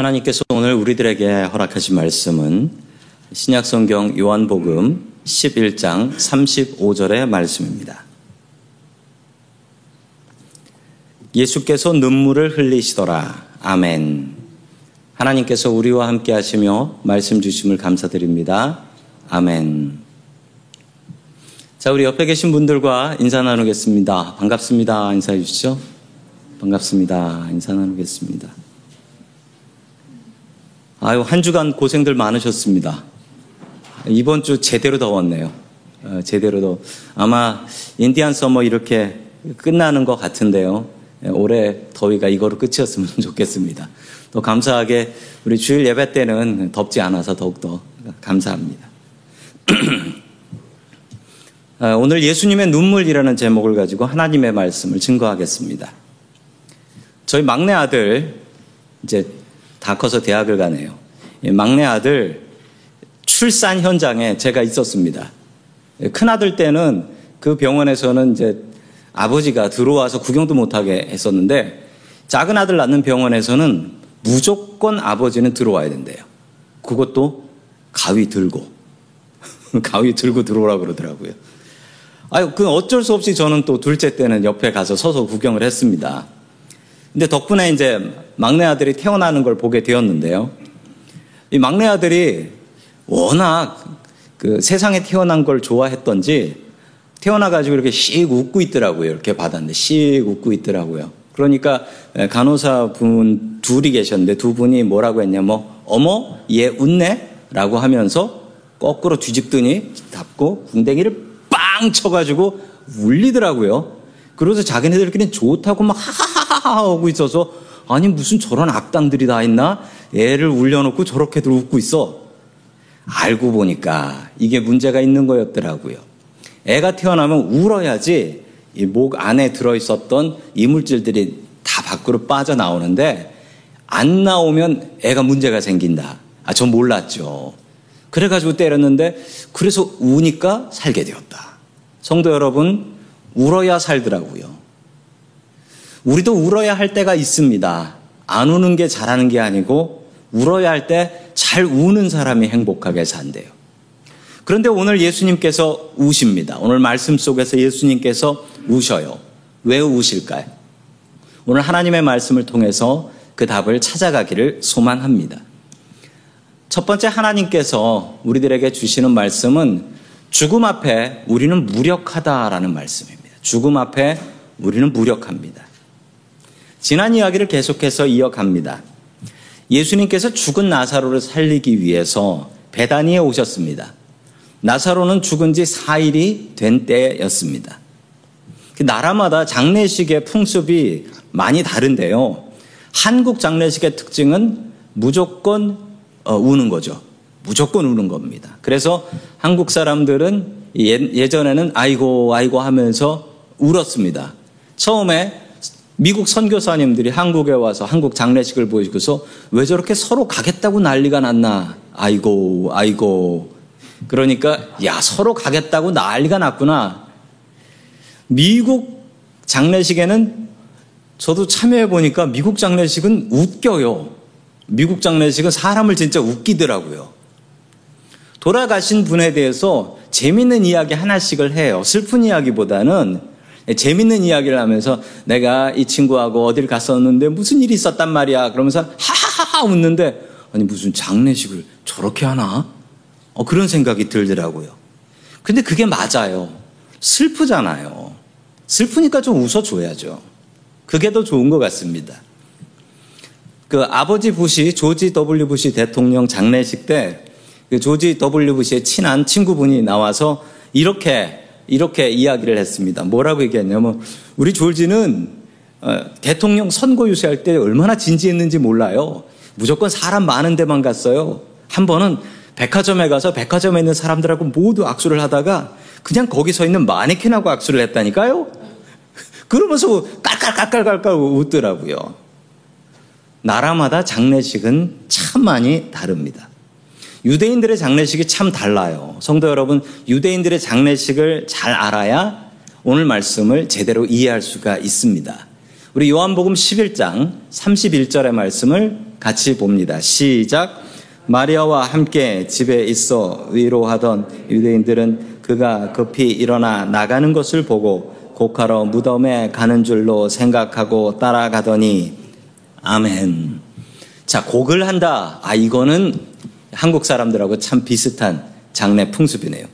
하나님께서 오늘 우리들에게 허락하신 말씀은 신약성경 요한복음 11장 35절의 말씀입니다. 예수께서 눈물을 흘리시더라. 아멘. 하나님께서 우리와 함께 하시며 말씀 주심을 감사드립니다. 아멘. 자, 우리 옆에 계신 분들과 인사 나누겠습니다. 반갑습니다. 인사해 주시죠. 반갑습니다. 인사 나누겠습니다. 아유, 한 주간 고생들 많으셨습니다. 이번 주 제대로 더웠네요. 어, 제대로 더. 아마 인디안 서머 이렇게 끝나는 것 같은데요. 올해 더위가 이거로 끝이었으면 좋겠습니다. 또 감사하게 우리 주일 예배 때는 덥지 않아서 더욱더 감사합니다. 어, 오늘 예수님의 눈물이라는 제목을 가지고 하나님의 말씀을 증거하겠습니다. 저희 막내 아들, 이제 다 커서 대학을 가네요. 막내 아들 출산 현장에 제가 있었습니다. 큰 아들 때는 그 병원에서는 이제 아버지가 들어와서 구경도 못하게 했었는데 작은 아들 낳는 병원에서는 무조건 아버지는 들어와야 된대요. 그것도 가위 들고 가위 들고 들어오라 그러더라고요. 아유, 그 어쩔 수 없이 저는 또 둘째 때는 옆에 가서 서서 구경을 했습니다. 근데 덕분에 이제 막내 아들이 태어나는 걸 보게 되었는데요. 이 막내 아들이 워낙 그 세상에 태어난 걸 좋아했던지 태어나가지고 이렇게 씩 웃고 있더라고요. 이렇게 받았는데 씩 웃고 있더라고요. 그러니까 간호사 분 둘이 계셨는데 두 분이 뭐라고 했냐, 뭐, 어머, 얘 웃네? 라고 하면서 거꾸로 뒤집더니 잡고 궁뎅이를 빵 쳐가지고 울리더라고요. 그래서 자기네들끼리 좋다고 막 하하하하 하고 있어서 아니 무슨 저런 악당들이 다 있나? 애를 울려놓고 저렇게들 웃고 있어. 알고 보니까 이게 문제가 있는 거였더라고요. 애가 태어나면 울어야지 이 목 안에 들어있었던 이물질들이 다 밖으로 빠져나오는데 안 나오면 애가 문제가 생긴다. 아, 전 몰랐죠. 그래가지고 때렸는데 그래서 우니까 살게 되었다. 성도 여러분, 울어야 살더라고요. 우리도 울어야 할 때가 있습니다. 안 우는 게 잘하는 게 아니고 울어야 할 때 잘 우는 사람이 행복하게 산대요. 그런데 오늘 예수님께서 우십니다. 오늘 말씀 속에서 예수님께서 우셔요. 왜 우실까요? 오늘 하나님의 말씀을 통해서 그 답을 찾아가기를 소망합니다. 첫 번째 하나님께서 우리들에게 주시는 말씀은 죽음 앞에 우리는 무력하다라는 말씀입니다. 죽음 앞에 우리는 무력합니다. 지난 이야기를 계속해서 이어갑니다. 예수님께서 죽은 나사로를 살리기 위해서 베다니에 오셨습니다. 나사로는 죽은 지 4일이 된 때였습니다. 그 나라마다 장례식의 풍습이 많이 다른데요. 한국 장례식의 특징은 무조건 어, 우는 거죠. 무조건 우는 겁니다. 그래서 한국 사람들은 예, 전에는 아이고 아이고 하면서 울었습니다. 처음에 미국 선교사님들이 한국에 와서 한국 장례식을 보시고서 왜 저렇게 서로 가겠다고 난리가 났나. 아이고, 아이고. 그러니까, 야, 서로 가겠다고 난리가 났구나. 미국 장례식에는 저도 참여해 보니까 미국 장례식은 웃겨요. 미국 장례식은 사람을 진짜 웃기더라고요. 돌아가신 분에 대해서 재밌는 이야기 하나씩을 해요. 슬픈 이야기보다는 예, 재밌는 이야기를 하면서 내가 이 친구하고 어딜 갔었는데 무슨 일이 있었단 말이야. 그러면서 하하하하 웃는데 아니 무슨 장례식을 저렇게 하나? 어, 그런 생각이 들더라고요. 근데 그게 맞아요. 슬프잖아요. 슬프니까 좀 웃어줘야죠. 그게 더 좋은 것 같습니다. 그 아버지 부시, 조지 W 부시 대통령 장례식 때 그 조지 W 부시의 친한 친구분이 나와서 이렇게 이렇게 이야기를 했습니다. 뭐라고 얘기했냐면 우리 졸지는 어, 대통령 선거 유세할 때 얼마나 진지했는지 몰라요. 무조건 사람 많은 데만 갔어요. 한 번은 백화점에 가서 백화점에 있는 사람들하고 모두 악수를 하다가 그냥 거기 서 있는 마네킹하고 악수를 했다니까요. 그러면서 깔깔깔깔깔깔 웃더라고요. 나라마다 장례식은 참 많이 다릅니다. 유대인들의 장례식이 참 달라요. 성도 여러분, 유대인들의 장례식을 잘 알아야 오늘 말씀을 제대로 이해할 수가 있습니다. 우리 요한복음 11장 31절의 말씀을 같이 봅니다. 시작. 마리아와 함께 집에 있어 위로하던 유대인들은 그가 급히 일어나 나가는 것을 보고 곡하러 무덤에 가는 줄로 생각하고 따라가더니 아멘. 자, 곡을 한다. 아, 이거는 한국 사람들하고 참 비슷한 장례 풍습이네요.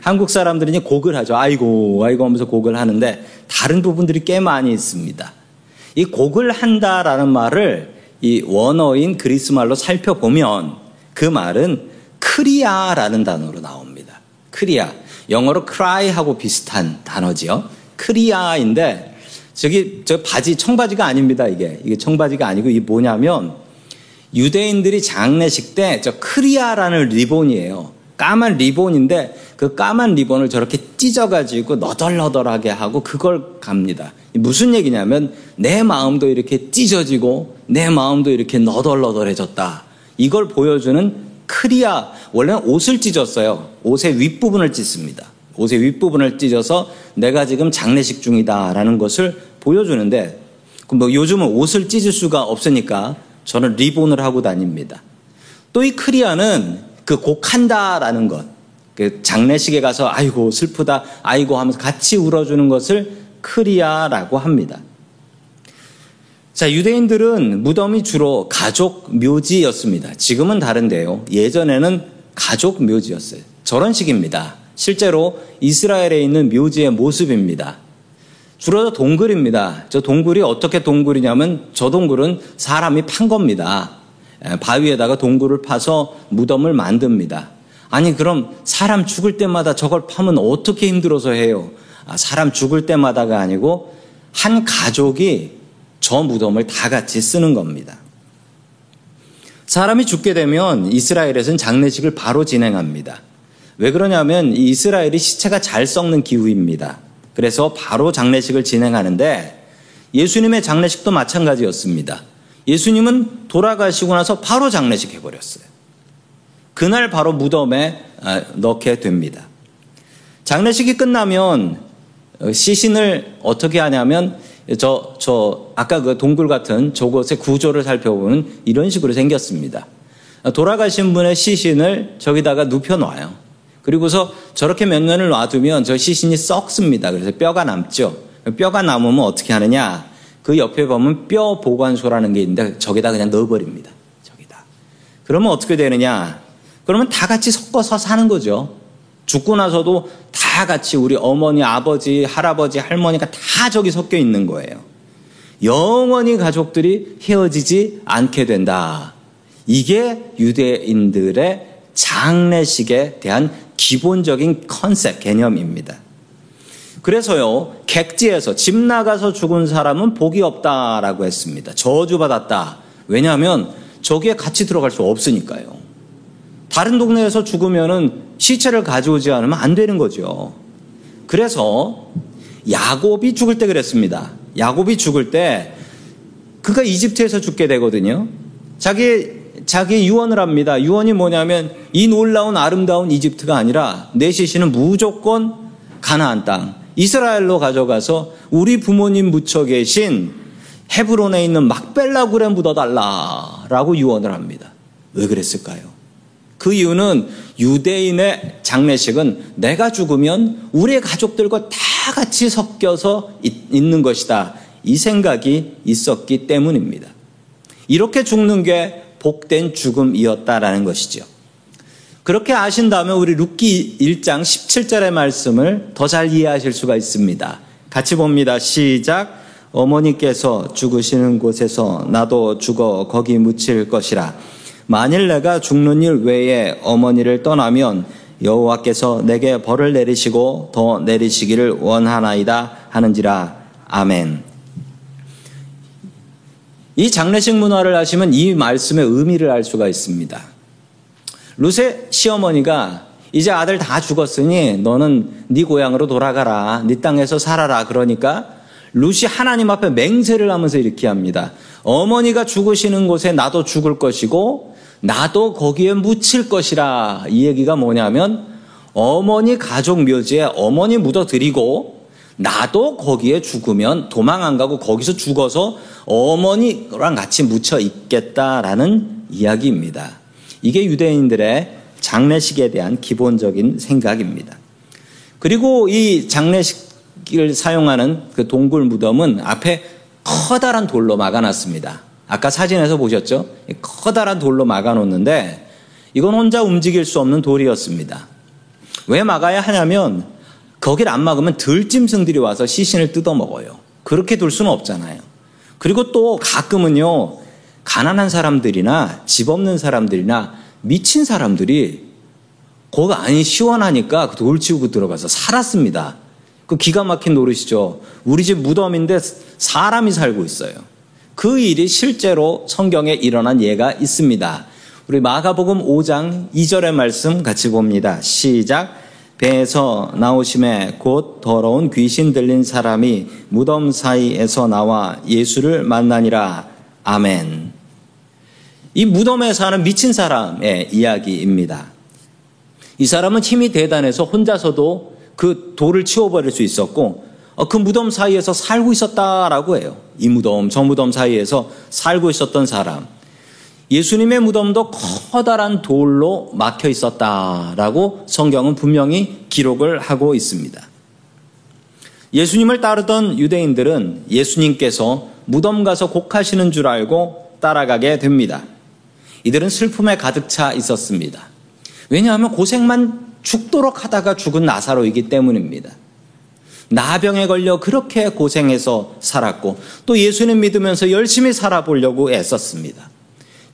한국 사람들은 곡을 하죠. 아이고, 아이고 하면서 곡을 하는데 다른 부분들이 꽤 많이 있습니다. 이 곡을 한다라는 말을 이 원어인 그리스 말로 살펴보면 그 말은 크리아라는 단어로 나옵니다. 크리아. 영어로 cry하고 비슷한 단어지요. קריעה인데 저기 저 바지 청바지가 아닙니다. 이게 이게 청바지가 아니고 이게 뭐냐면 유대인들이 장례식 때 저 קריעה라는 리본이에요. 까만 리본인데 그 까만 리본을 저렇게 찢어가지고 너덜너덜하게 하고 그걸 갑니다. 무슨 얘기냐면 내 마음도 이렇게 찢어지고 내 마음도 이렇게 너덜너덜해졌다. 이걸 보여주는 קריעה. 원래는 옷을 찢었어요. 옷의 윗부분을 찢습니다. 옷의 윗부분을 찢어서 내가 지금 장례식 중이다라는 것을 보여주는데 뭐 요즘은 옷을 찢을 수가 없으니까 저는 리본을 하고 다닙니다. 또 이 크리아는 그 곡한다라는 것, 그 장례식에 가서 아이고 슬프다, 아이고 하면서 같이 울어주는 것을 크리아라고 합니다. 자, 유대인들은 무덤이 주로 가족 묘지였습니다. 지금은 다른데요. 예전에는 가족 묘지였어요. 저런 식입니다. 실제로 이스라엘에 있는 묘지의 모습입니다. 주로 동굴입니다. 저 동굴이 어떻게 동굴이냐면 저 동굴은 사람이 판 겁니다. 바위에다가 동굴을 파서 무덤을 만듭니다. 아니 그럼 사람 죽을 때마다 저걸 파면 어떻게 힘들어서 해요? 아, 사람 죽을 때마다가 아니고 한 가족이 저 무덤을 다 같이 쓰는 겁니다. 사람이 죽게 되면 이스라엘에서는 장례식을 바로 진행합니다. 왜 그러냐면 이스라엘이 시체가 잘 썩는 기후입니다. 그래서 바로 장례식을 진행하는데 예수님의 장례식도 마찬가지였습니다. 예수님은 돌아가시고 나서 바로 장례식 해버렸어요. 그날 바로 무덤에 아, 넣게 됩니다. 장례식이 끝나면 어, 시신을 어떻게 하냐면 저, 저, 아까 그 동굴 같은 저곳의 구조를 살펴보면 이런 식으로 생겼습니다. 돌아가신 분의 시신을 저기다가 눕혀놔요. 그리고서 저렇게 몇 년을 놔두면 저 시신이 썩습니다. 그래서 뼈가 남죠. 뼈가 남으면 어떻게 하느냐? 그 옆에 보면 뼈 보관소라는 게 있는데 저기다 그냥 넣어버립니다. 저기다. 그러면 어떻게 되느냐? 그러면 다 같이 섞어서 사는 거죠. 죽고 나서도 다 같이 우리 어머니, 아버지, 할아버지, 할머니가 다 저기 섞여 있는 거예요. 영원히 가족들이 헤어지지 않게 된다. 이게 유대인들의 장례식에 대한 기본적인 컨셉, 개념입니다. 그래서요, 객지에서 집 나가서 죽은 사람은 복이 없다라고 했습니다. 저주받았다. 왜냐하면 저기에 같이 들어갈 수 없으니까요. 다른 동네에서 죽으면은 시체를 가져오지 않으면 안 되는 거죠. 그래서 야곱이 죽을 때 그랬습니다. 야곱이 죽을 때 그가 이집트에서 죽게 되거든요. 자기 자기 유언을 합니다. 유언이 뭐냐면 이 놀라운 아름다운 이집트가 아니라 내 시신은 무조건 가나안 땅 이스라엘로 가져가서 우리 부모님 묻혀 계신 헤브론에 있는 막벨라 굴에 묻어달라라고 유언을 합니다. 왜 그랬을까요? 그 이유는 유대인의 장례식은 내가 죽으면 우리의 가족들과 다 같이 섞여서 있는 것이다. 이 생각이 있었기 때문입니다. 이렇게 죽는 게 복된 죽음이었다라는 것이죠. 그렇게 아신다면 우리 룻기 1장 17절의 말씀을 더 잘 이해하실 수가 있습니다. 같이 봅니다. 시작. 어머니께서 죽으시는 곳에서 나도 죽어 거기 묻힐 것이라. 만일 내가 죽는 일 외에 어머니를 떠나면 여호와께서 내게 벌을 내리시고 더 내리시기를 원하나이다 하는지라 아멘. 이 장례식 문화를 하시면 이 말씀의 의미를 알 수가 있습니다. 루세 시어머니가 이제 아들 다 죽었으니 너는 네 고향으로 돌아가라. 네 땅에서 살아라. 그러니까 루시 하나님 앞에 맹세를 하면서 이렇게 합니다. 어머니가 죽으시는 곳에 나도 죽을 것이고 나도 거기에 묻힐 것이라 이 얘기가 뭐냐면 어머니 가족 묘지에 어머니 묻어 드리고 나도 거기에 죽으면 도망 안 가고 거기서 죽어서 어머니랑 같이 묻혀 있겠다라는 이야기입니다. 이게 유대인들의 장례식에 대한 기본적인 생각입니다. 그리고 이 장례식을 사용하는 그 동굴 무덤은 앞에 커다란 돌로 막아놨습니다. 아까 사진에서 보셨죠? 커다란 돌로 막아놓는데 이건 혼자 움직일 수 없는 돌이었습니다. 왜 막아야 하냐면 거기를 안 막으면 들짐승들이 와서 시신을 뜯어먹어요. 그렇게 둘 수는 없잖아요. 그리고 또 가끔은요, 가난한 사람들이나 집 없는 사람들이나 미친 사람들이 거기 안이 시원하니까 그돌 치우고 들어가서 살았습니다. 그 기가 막힌 노릇이죠. 우리 집 무덤인데 사람이 살고 있어요. 그 일이 실제로 성경에 일어난 예가 있습니다. 우리 마가복음 5장 2절의 말씀 같이 봅니다. 시작. 배에서 나오심에 곧 더러운 귀신 들린 사람이 무덤 사이에서 나와 예수를 만나니라. 아멘. 이 무덤에 사는 미친 사람의 이야기입니다. 이 사람은 힘이 대단해서 혼자서도 그 돌을 치워버릴 수 있었고 어, 그 무덤 사이에서 살고 있었다라고 해요. 이 무덤, 저 무덤 사이에서 살고 있었던 사람. 예수님의 무덤도 커다란 돌로 막혀 있었다라고 성경은 분명히 기록을 하고 있습니다. 예수님을 따르던 유대인들은 예수님께서 무덤 가서 곡하시는 줄 알고 따라가게 됩니다. 이들은 슬픔에 가득 차 있었습니다. 왜냐하면 고생만 죽도록 하다가 죽은 나사로이기 때문입니다. 나병에 걸려 그렇게 고생해서 살았고 또 예수님 믿으면서 열심히 살아보려고 애썼습니다.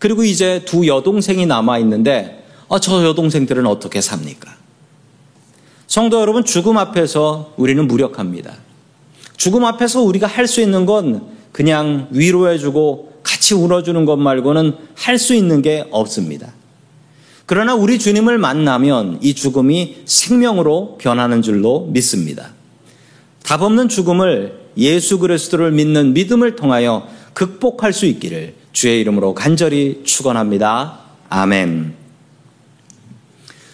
그리고 이제 두 여동생이 남아 있는데 어, 저 여동생들은 어떻게 삽니까? 성도 여러분, 죽음 앞에서 우리는 무력합니다. 죽음 앞에서 우리가 할 수 있는 건 그냥 위로해주고 같이 울어주는 것 말고는 할 수 있는 게 없습니다. 그러나 우리 주님을 만나면 이 죽음이 생명으로 변하는 줄로 믿습니다. 답 없는 죽음을 예수 그리스도를 믿는 믿음을 통하여 극복할 수 있기를 주의 이름으로 간절히 축원합니다. 아멘.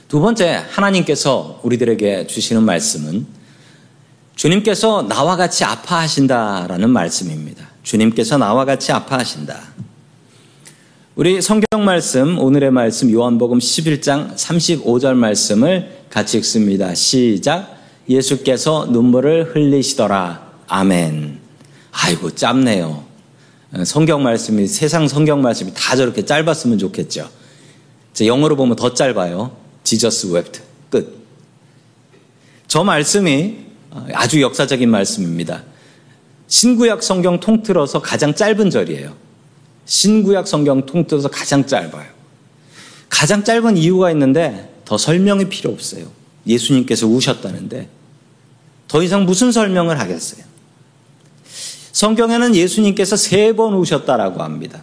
두 번째 하나님께서 우리들에게 주시는 말씀은 주님께서 나와 같이 아파하신다라는 말씀입니다. 주님께서 나와 같이 아파하신다. 우리 성경 말씀 오늘의 말씀 요한복음 11장 35절 말씀을 같이 읽습니다. 시작. 예수께서 눈물을 흘리시더라. 아멘. 아이고 짧네요. 성경 말씀이 세상 성경 말씀이 다 저렇게 짧았으면 좋겠죠. 영어로 보면 더 짧아요. 지저스 웹트 끝. 저 말씀이 아주 역사적인 말씀입니다. 신구약 성경 통틀어서 가장 짧은 절이에요. 신구약 성경 통틀어서 가장 짧아요. 가장 짧은 이유가 있는데 더 설명이 필요 없어요. 예수님께서 우셨다는데 더 이상 무슨 설명을 하겠어요? 성경에는 예수님께서 세번 우셨다라고 합니다.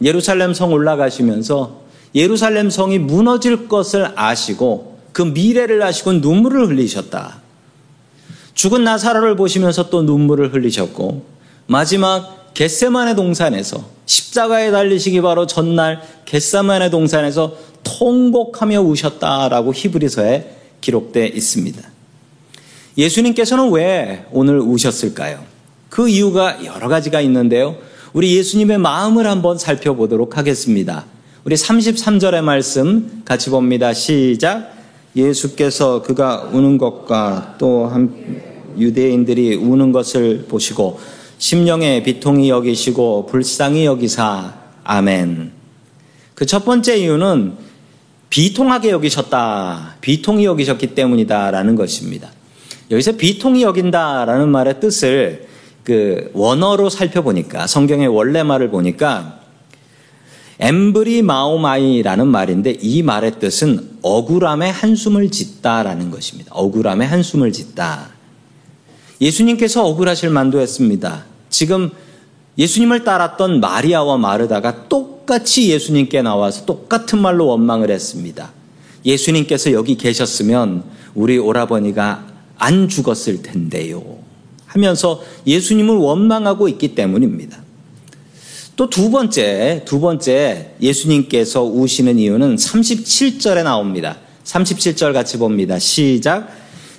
예루살렘 성 올라가시면서 예루살렘 성이 무너질 것을 아시고 그 미래를 아시고 눈물을 흘리셨다. 죽은 나사로를 보시면서 또 눈물을 흘리셨고 마지막 겟세만의 동산에서 십자가에 달리시기 바로 전날 겟세만의 동산에서 통곡하며 우셨다라고 히브리서에 기록되어 있습니다. 예수님께서는 왜 오늘 우셨을까요? 그 이유가 여러 가지가 있는데요. 우리 예수님의 마음을 한번 살펴보도록 하겠습니다. 우리 33절의 말씀 같이 봅니다. 시작. 예수께서 그가 우는 것과 또 유대인들이 우는 것을 보시고 심령에 비통이 여기시고 불쌍히 여기사 아멘. 그 첫 번째 이유는 비통하게 여기셨다. 비통이 여기셨기 때문이다라는 것입니다. 여기서 비통이 여긴다라는 말의 뜻을 그 원어로 살펴보니까 성경의 원래 말을 보니까 엠브리 마오마이라는 말인데 이 말의 뜻은 억울함에 한숨을 짓다라는 것입니다. 억울함에 한숨을 짓다. 예수님께서 억울하실 만도 했습니다. 지금 예수님을 따랐던 마리아와 마르다가 똑같이 예수님께 나와서 똑같은 말로 원망을 했습니다. 예수님께서 여기 계셨으면 우리 오라버니가 안 죽었을 텐데요. 하면서 예수님을 원망하고 있기 때문입니다. 또 두 번째, 두 번째 예수님께서 우시는 이유는 37절에 나옵니다. 37절 같이 봅니다. 시작.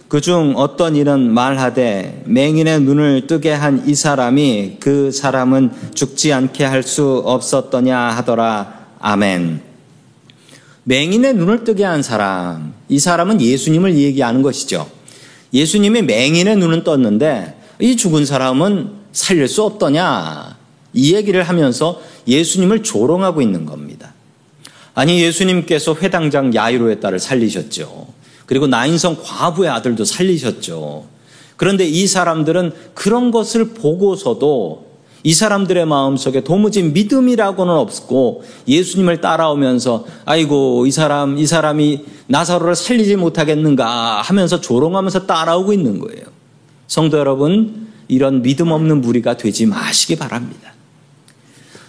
그중 어떤 이는 말하되 맹인의 눈을 뜨게 한 이 사람이 그 사람은 죽지 않게 할 수 없었더냐 하더라. 아멘. 맹인의 눈을 뜨게 한 사람, 이 사람은 예수님을 얘기하는 것이죠. 예수님이 맹인의 눈은 떴는데 이 죽은 사람은 살릴 수 없더냐. 이 얘기를 하면서 예수님을 조롱하고 있는 겁니다. 아니, 예수님께서 회당장 야이로의 딸을 살리셨죠. 그리고 나인성 과부의 아들도 살리셨죠. 그런데 이 사람들은 그런 것을 보고서도 이 사람들의 마음속에 도무지 믿음이라고는 없고 예수님을 따라오면서 아이고 이 사람 이 사람이 나사로를 살리지 못하겠는가 하면서 조롱하면서 따라오고 있는 거예요. 성도 여러분 이런 믿음 없는 무리가 되지 마시기 바랍니다.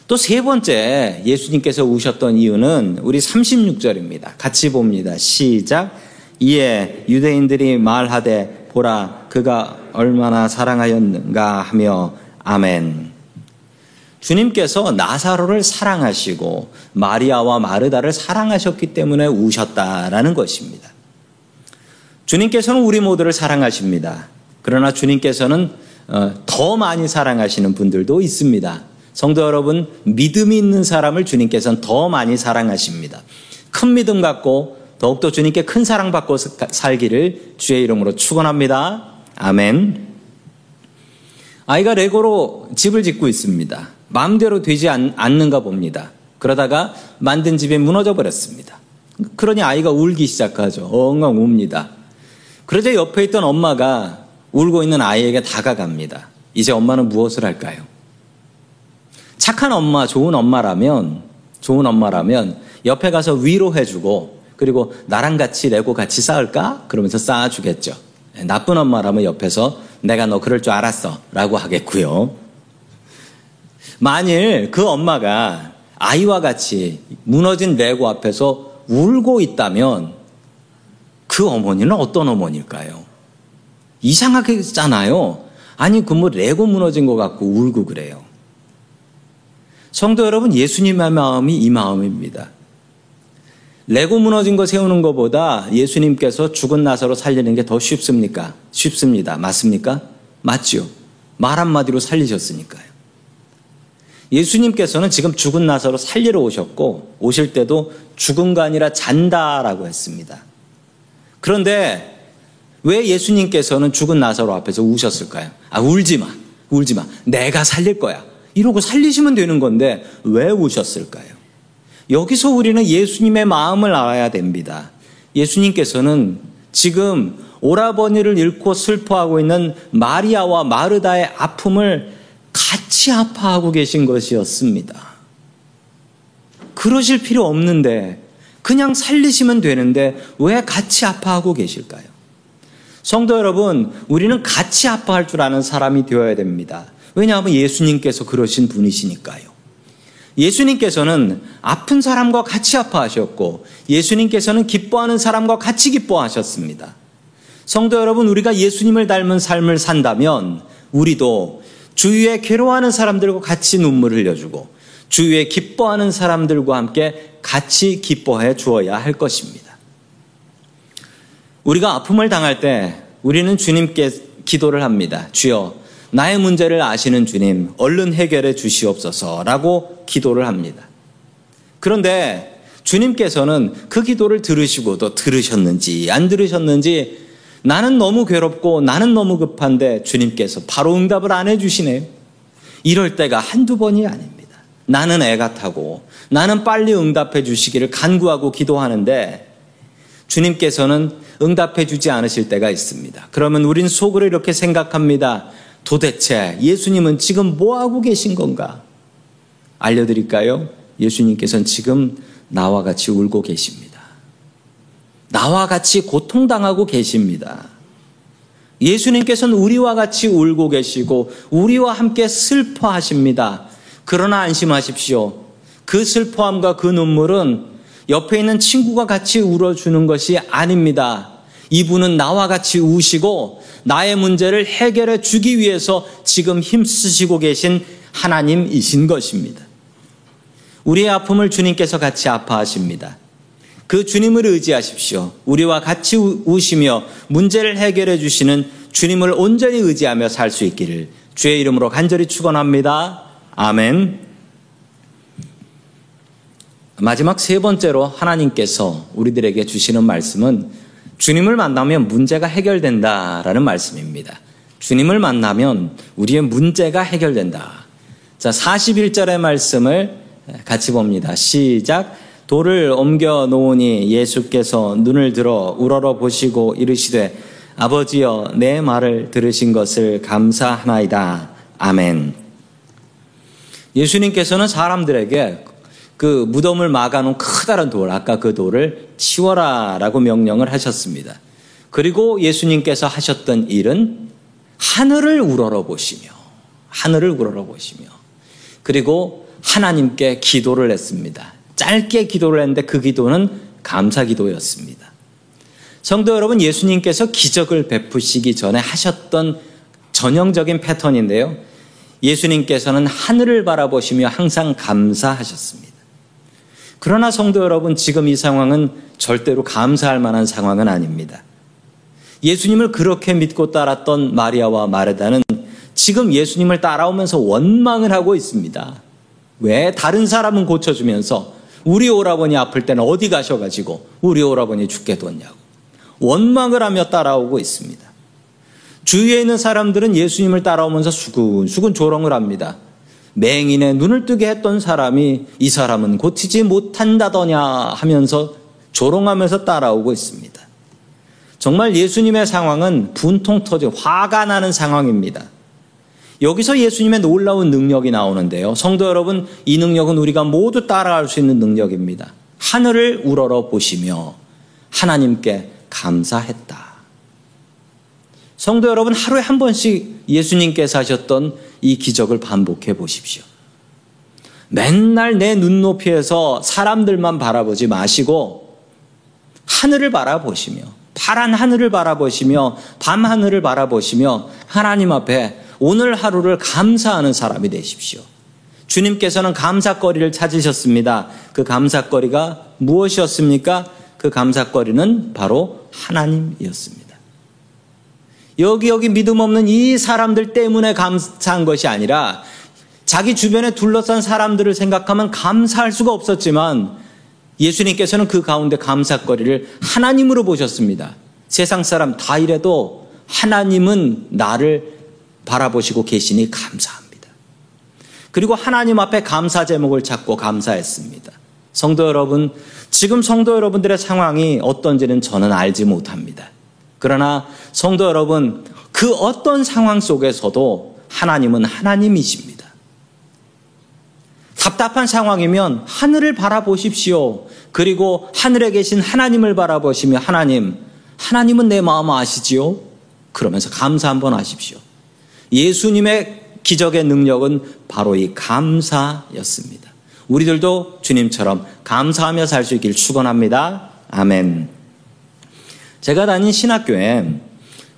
또 세 번째 예수님께서 우셨던 이유는 우리 36절입니다. 같이 봅니다. 시작. 이에 유대인들이 말하되 보라 그가 얼마나 사랑하였는가 하며 아멘. 주님께서 나사로를 사랑하시고 마리아와 마르다를 사랑하셨기 때문에 우셨다라는 것입니다. 주님께서는 우리 모두를 사랑하십니다. 그러나 주님께서는 어, 더 많이 사랑하시는 분들도 있습니다. 성도 여러분, 믿음이 있는 사람을 주님께서는 더 많이 사랑하십니다. 큰 믿음 갖고 더욱더 주님께 큰 사랑 받고 살기를 주의 이름으로 축원합니다. 아멘. 아이가 레고로 집을 짓고 있습니다. 마음대로 되지 않는가 봅니다. 그러다가 만든 집이 무너져 버렸습니다. 그러니 아이가 울기 시작하죠. 엉엉 웁니다. 그러자 옆에 있던 엄마가 울고 있는 아이에게 다가갑니다. 이제 엄마는 무엇을 할까요? 착한 엄마, 좋은 엄마라면, 좋은 엄마라면 옆에 가서 위로해주고 그리고 나랑 같이 레고 같이 쌓을까? 그러면서 쌓아주겠죠. 나쁜 엄마라면 옆에서 내가 너 그럴 줄 알았어 라고 하겠고요. 만일 그 엄마가 아이와 같이 무너진 레고 앞에서 울고 있다면 그 어머니는 어떤 어머니일까요? 이상하겠잖아요. 아니, 그뭐 레고 무너진 것 같고 울고 그래요. 성도 여러분, 예수님의 마음이 이 마음입니다. 레고 무너진 거 세우는 것보다 예수님께서 죽은 나사로 살리는 게 더 쉽습니까? 쉽습니다. 맞습니까? 맞죠. 말 한마디로 살리셨으니까요. 예수님께서는 지금 죽은 나사로 살리러 오셨고 오실 때도 죽은 거 아니라 잔다라고 했습니다. 그런데 왜 예수님께서는 죽은 나사로 앞에서 우셨을까요? 아, 울지 마. 울지 마. 내가 살릴 거야. 이러고 살리시면 되는 건데 왜 우셨을까요? 여기서 우리는 예수님의 마음을 알아야 됩니다. 예수님께서는 지금 오라버니를 잃고 슬퍼하고 있는 마리아와 마르다의 아픔을 같이 아파하고 계신 것이었습니다. 그러실 필요 없는데 그냥 살리시면 되는데 왜 같이 아파하고 계실까요? 성도 여러분, 우리는 같이 아파할 줄 아는 사람이 되어야 됩니다. 왜냐하면 예수님께서 그러신 분이시니까요. 예수님께서는 아픈 사람과 같이 아파하셨고 예수님께서는 기뻐하는 사람과 같이 기뻐하셨습니다. 성도 여러분, 우리가 예수님을 닮은 삶을 산다면 우리도 주위에 괴로워하는 사람들과 같이 눈물을 흘려주고 주위에 기뻐하는 사람들과 함께 같이 기뻐해 주어야 할 것입니다. 우리가 아픔을 당할 때 우리는 주님께 기도를 합니다. 주여, 나의 문제를 아시는 주님, 얼른 해결해 주시옵소서라고 기도를 합니다. 그런데 주님께서는 그 기도를 들으시고도 들으셨는지 안 들으셨는지 나는 너무 괴롭고 나는 너무 급한데 주님께서 바로 응답을 안 해주시네요. 이럴 때가 한두 번이 아닙니다. 나는 애가 타고 나는 빨리 응답해 주시기를 간구하고 기도하는데 주님께서는 응답해 주지 않으실 때가 있습니다. 그러면 우린 속으로 이렇게 생각합니다. 도대체 예수님은 지금 뭐 하고 계신 건가? 알려드릴까요? 예수님께서는 지금 나와 같이 울고 계십니다. 나와 같이 고통당하고 계십니다. 예수님께서는 우리와 같이 울고 계시고 우리와 함께 슬퍼하십니다. 그러나 안심하십시오. 그 슬퍼함과 그 눈물은 옆에 있는 친구가 같이 울어주는 것이 아닙니다. 이분은 나와 같이 우시고 나의 문제를 해결해 주기 위해서 지금 힘쓰시고 계신 하나님이신 것입니다. 우리의 아픔을 주님께서 같이 아파하십니다. 그 주님을 의지하십시오. 우리와 같이 우시며 문제를 해결해 주시는 주님을 온전히 의지하며 살 수 있기를 주의 이름으로 간절히 축원합니다. 아멘. 마지막 세 번째로 하나님께서 우리들에게 주시는 말씀은 주님을 만나면 문제가 해결된다라는 말씀입니다. 주님을 만나면 우리의 문제가 해결된다. 자, 41절의 말씀을 같이 봅니다. 시작. 돌을 옮겨 놓으니 예수께서 눈을 들어 우러러 보시고 이르시되 아버지여 내 말을 들으신 것을 감사하나이다. 아멘. 예수님께서는 사람들에게 그 무덤을 막아놓은 크다란 돌, 아까 그 돌을 치워라 라고 명령을 하셨습니다. 그리고 예수님께서 하셨던 일은 하늘을 우러러 보시며, 하늘을 우러러 보시며, 그리고 하나님께 기도를 했습니다. 짧게 기도를 했는데 그 기도는 감사 기도였습니다. 성도 여러분, 예수님께서 기적을 베푸시기 전에 하셨던 전형적인 패턴인데요. 예수님께서는 하늘을 바라보시며 항상 감사하셨습니다. 그러나 성도 여러분, 지금 이 상황은 절대로 감사할 만한 상황은 아닙니다. 예수님을 그렇게 믿고 따랐던 마리아와 마르다는 지금 예수님을 따라오면서 원망을 하고 있습니다. 왜 다른 사람은 고쳐주면서 우리 오라버니 아플 때는 어디 가셔가지고 우리 오라버니 죽게 뒀냐고 원망을 하며 따라오고 있습니다. 주위에 있는 사람들은 예수님을 따라오면서 수근수근 조롱을 합니다. 맹인의 눈을 뜨게 했던 사람이 이 사람은 고치지 못한다더냐 하면서 조롱하면서 따라오고 있습니다. 정말 예수님의 상황은 분통 터져 화가 나는 상황입니다. 여기서 예수님의 놀라운 능력이 나오는데요. 성도 여러분, 이 능력은 우리가 모두 따라갈 수 있는 능력입니다. 하늘을 우러러 보시며 하나님께 감사했다. 성도 여러분, 하루에 한 번씩 예수님께서 하셨던 이 기적을 반복해 보십시오. 맨날 내 눈높이에서 사람들만 바라보지 마시고 하늘을 바라보시며 파란 하늘을 바라보시며 밤 하늘을 바라보시며 하나님 앞에 오늘 하루를 감사하는 사람이 되십시오. 주님께서는 감사거리를 찾으셨습니다. 그 감사거리가 무엇이었습니까? 그 감사거리는 바로 하나님이었습니다. 여기 여기 믿음 없는 이 사람들 때문에 감사한 것이 아니라 자기 주변에 둘러싼 사람들을 생각하면 감사할 수가 없었지만 예수님께서는 그 가운데 감사거리를 하나님으로 보셨습니다. 세상 사람 다 이래도 하나님은 나를 바라보시고 계시니 감사합니다. 그리고 하나님 앞에 감사 제목을 찾고 감사했습니다. 성도 여러분, 지금 성도 여러분들의 상황이 어떤지는 저는 알지 못합니다. 그러나 성도 여러분, 그 어떤 상황 속에서도 하나님은 하나님이십니다. 답답한 상황이면 하늘을 바라보십시오. 그리고 하늘에 계신 하나님을 바라보시며 하나님, 하나님은 내 마음 아시지요? 그러면서 감사 한번 하십시오. 예수님의 기적의 능력은 바로 이 감사였습니다. 우리들도 주님처럼 감사하며 살 수 있길 축원합니다. 아멘. 제가 다닌 신학교에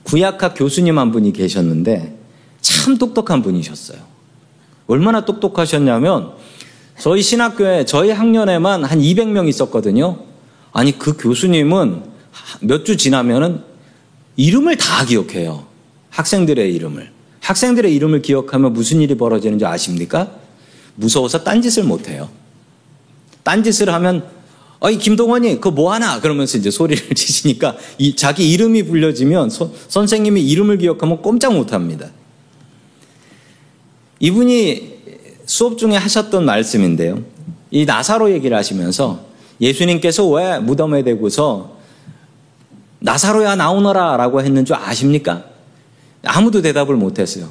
구약학 교수님 한 분이 계셨는데 참 똑똑한 분이셨어요. 얼마나 똑똑하셨냐면 저희 신학교에 저희 학년에만 한 200명 있었거든요. 아니 그 교수님은 몇 주 지나면은 이름을 다 기억해요. 학생들의 이름을. 학생들의 이름을 기억하면 무슨 일이 벌어지는지 아십니까? 무서워서 딴짓을 못해요. 딴짓을 하면 어이 김동원이 그거 뭐 하나 그러면서 이제 소리를 치시니까 이, 자기 이름이 불려지면 소, 선생님이 이름을 기억하면 꼼짝 못합니다. 이분이 수업 중에 하셨던 말씀인데요. 이 나사로 얘기를 하시면서 예수님께서 왜 무덤에 대고서 나사로야 나오너라 라고 했는 줄 아십니까? 아무도 대답을 못했어요.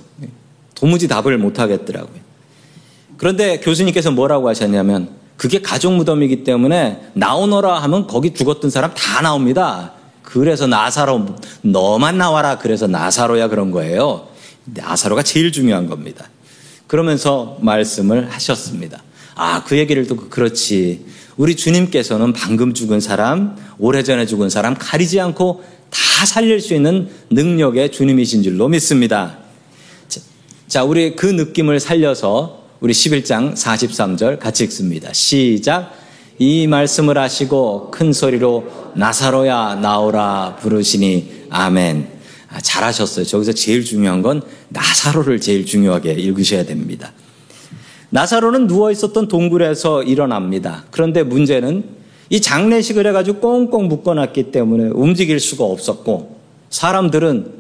도무지 답을 못하겠더라고요. 그런데 교수님께서 뭐라고 하셨냐면 그게 가족 무덤이기 때문에 나오너라 하면 거기 죽었던 사람 다 나옵니다. 그래서 나사로 너만 나와라 그래서 나사로야 그런 거예요. 나사로가 제일 중요한 겁니다. 그러면서 말씀을 하셨습니다. 아, 그 얘기를 듣고 그렇지. 우리 주님께서는 방금 죽은 사람, 오래전에 죽은 사람 가리지 않고 다 살릴 수 있는 능력의 주님이신 줄로 믿습니다. 자, 우리 그 느낌을 살려서 우리 11장 43절 같이 읽습니다. 시작. 이 말씀을 하시고 큰 소리로 나사로야 나오라 부르시니 아멘. 아, 잘하셨어요. 저기서 제일 중요한 건 나사로를 제일 중요하게 읽으셔야 됩니다. 나사로는 누워 있었던 동굴에서 일어납니다. 그런데 문제는 이 장례식을 해가지고 꽁꽁 묶어놨기 때문에 움직일 수가 없었고 사람들은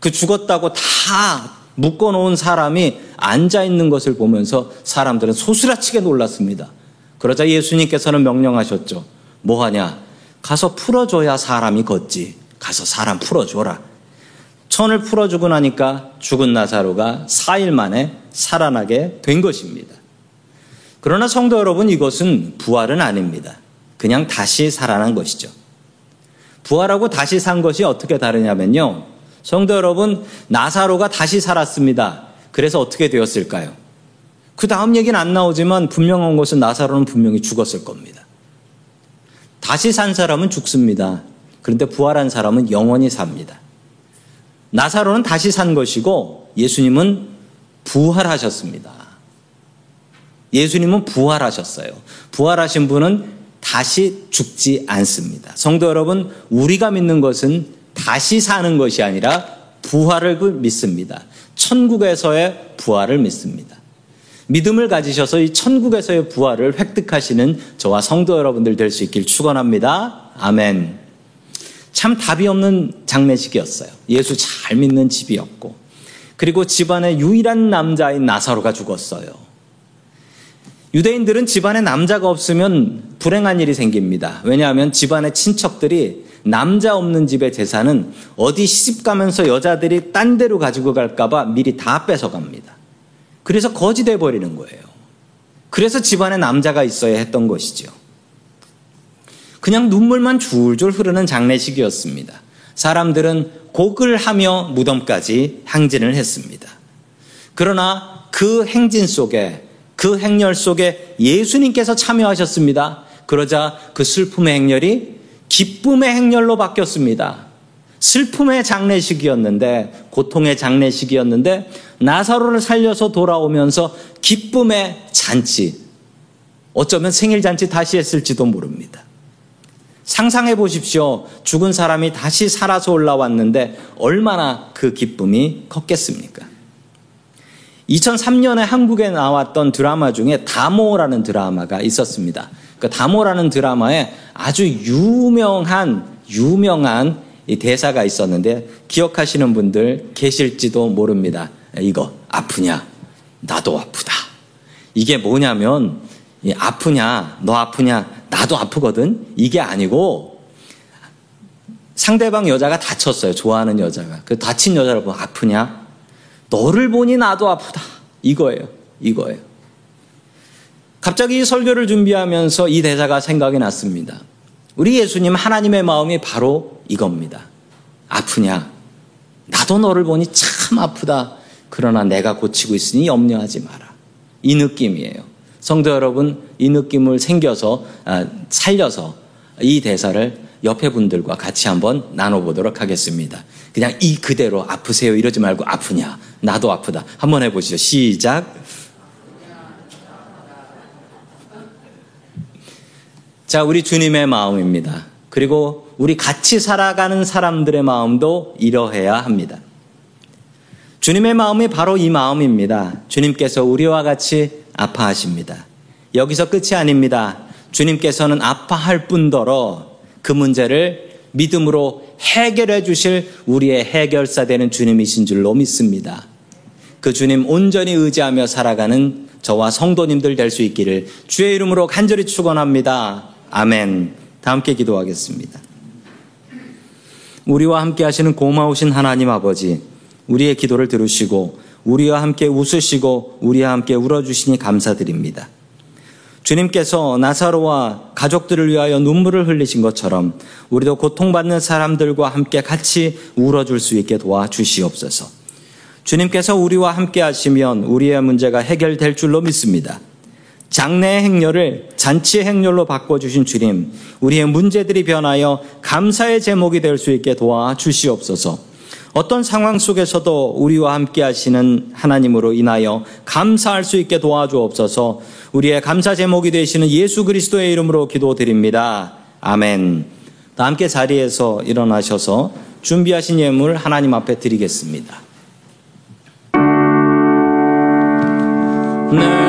그 죽었다고 다 묶어놓은 사람이 앉아 있는 것을 보면서 사람들은 소스라치게 놀랐습니다. 그러자 예수님께서는 명령하셨죠. 뭐 하냐? 가서 풀어줘야 사람이 걷지. 가서 사람 풀어줘라. 천을 풀어주고 나니까 죽은 나사로가 4일 만에 살아나게 된 것입니다. 그러나 성도 여러분, 이것은 부활은 아닙니다. 그냥 다시 살아난 것이죠. 부활하고 다시 산 것이 어떻게 다르냐면요. 성도 여러분, 나사로가 다시 살았습니다. 그래서 어떻게 되었을까요? 그 다음 얘기는 안 나오지만 분명한 것은 나사로는 분명히 죽었을 겁니다. 다시 산 사람은 죽습니다. 그런데 부활한 사람은 영원히 삽니다. 나사로는 다시 산 것이고 예수님은 부활하셨습니다. 예수님은 부활하셨어요. 부활하신 분은 다시 죽지 않습니다. 성도 여러분, 우리가 믿는 것은 다시 사는 것이 아니라 부활을 믿습니다. 천국에서의 부활을 믿습니다. 믿음을 가지셔서 이 천국에서의 부활을 획득하시는 저와 성도 여러분들 될 수 있길 축원합니다. 아멘. 참 답이 없는 장례식이었어요. 예수 잘 믿는 집이었고. 그리고 집안의 유일한 남자인 나사로가 죽었어요. 유대인들은 집안에 남자가 없으면 불행한 일이 생깁니다. 왜냐하면 집안의 친척들이 남자 없는 집의 재산은 어디 시집 가면서 여자들이 딴 데로 가지고 갈까봐 미리 다 뺏어갑니다. 그래서 거지돼 버리는 거예요. 그래서 집안에 남자가 있어야 했던 것이죠. 그냥 눈물만 줄줄 흐르는 장례식이었습니다. 사람들은 곡을 하며 무덤까지 행진을 했습니다. 그러나 그 행진 속에 그 행렬 속에 예수님께서 참여하셨습니다. 그러자 그 슬픔의 행렬이 기쁨의 행렬로 바뀌었습니다. 슬픔의 장례식이었는데 고통의 장례식이었는데 나사로를 살려서 돌아오면서 기쁨의 잔치 어쩌면 생일 잔치 다시 했을지도 모릅니다. 상상해 보십시오. 죽은 사람이 다시 살아서 올라왔는데 얼마나 그 기쁨이 컸겠습니까? 2003년에 한국에 나왔던 드라마 중에 다모라는 드라마가 있었습니다. 그 다모라는 드라마에 아주 유명한 유명한 대사가 있었는데 기억하시는 분들 계실지도 모릅니다. 이거 아프냐? 나도 아프다. 이게 뭐냐면 아프냐? 너 아프냐? 나도 아프거든. 이게 아니고 상대방 여자가 다쳤어요. 좋아하는 여자가. 그 다친 여자를 보면 아프냐? 너를 보니 나도 아프다. 이거예요. 이거예요. 갑자기 이 설교를 준비하면서 이 대사가 생각이 났습니다. 우리 예수님 하나님의 마음이 바로 이겁니다. 아프냐? 나도 너를 보니 참 아프다. 그러나 내가 고치고 있으니 염려하지 마라. 이 느낌이에요. 성도 여러분, 이 느낌을 생겨서, 아, 살려서 이 대사를 옆에 분들과 같이 한번 나눠보도록 하겠습니다. 그냥 이 그대로 아프세요 이러지 말고 아프냐. 나도 아프다. 한번 해보시죠. 시작. 자, 우리 주님의 마음입니다. 그리고 우리 같이 살아가는 사람들의 마음도 이러해야 합니다. 주님의 마음이 바로 이 마음입니다. 주님께서 우리와 같이 아파하십니다. 여기서 끝이 아닙니다. 주님께서는 아파할 뿐더러 그 문제를 믿음으로 해결해 주실 우리의 해결사 되는 주님이신 줄로 믿습니다. 그 주님 온전히 의지하며 살아가는 저와 성도님들 될 수 있기를 주의 이름으로 간절히 축원합니다. 아멘. 다 함께 기도하겠습니다. 우리와 함께 하시는 고마우신 하나님 아버지, 우리의 기도를 들으시고 우리와 함께 웃으시고 우리와 함께 울어주시니 감사드립니다. 주님께서 나사로와 가족들을 위하여 눈물을 흘리신 것처럼 우리도 고통받는 사람들과 함께 같이 울어줄 수 있게 도와주시옵소서. 주님께서 우리와 함께 하시면 우리의 문제가 해결될 줄로 믿습니다. 장래 행렬을 잔치 행렬로 바꿔주신 주님, 우리의 문제들이 변하여 감사의 제목이 될 수 있게 도와 주시옵소서. 어떤 상황 속에서도 우리와 함께 하시는 하나님으로 인하여 감사할 수 있게 도와주옵소서 우리의 감사 제목이 되시는 예수 그리스도의 이름으로 기도드립니다. 아멘. 다 함께 자리에서 일어나셔서 준비하신 예물 하나님 앞에 드리겠습니다. 네.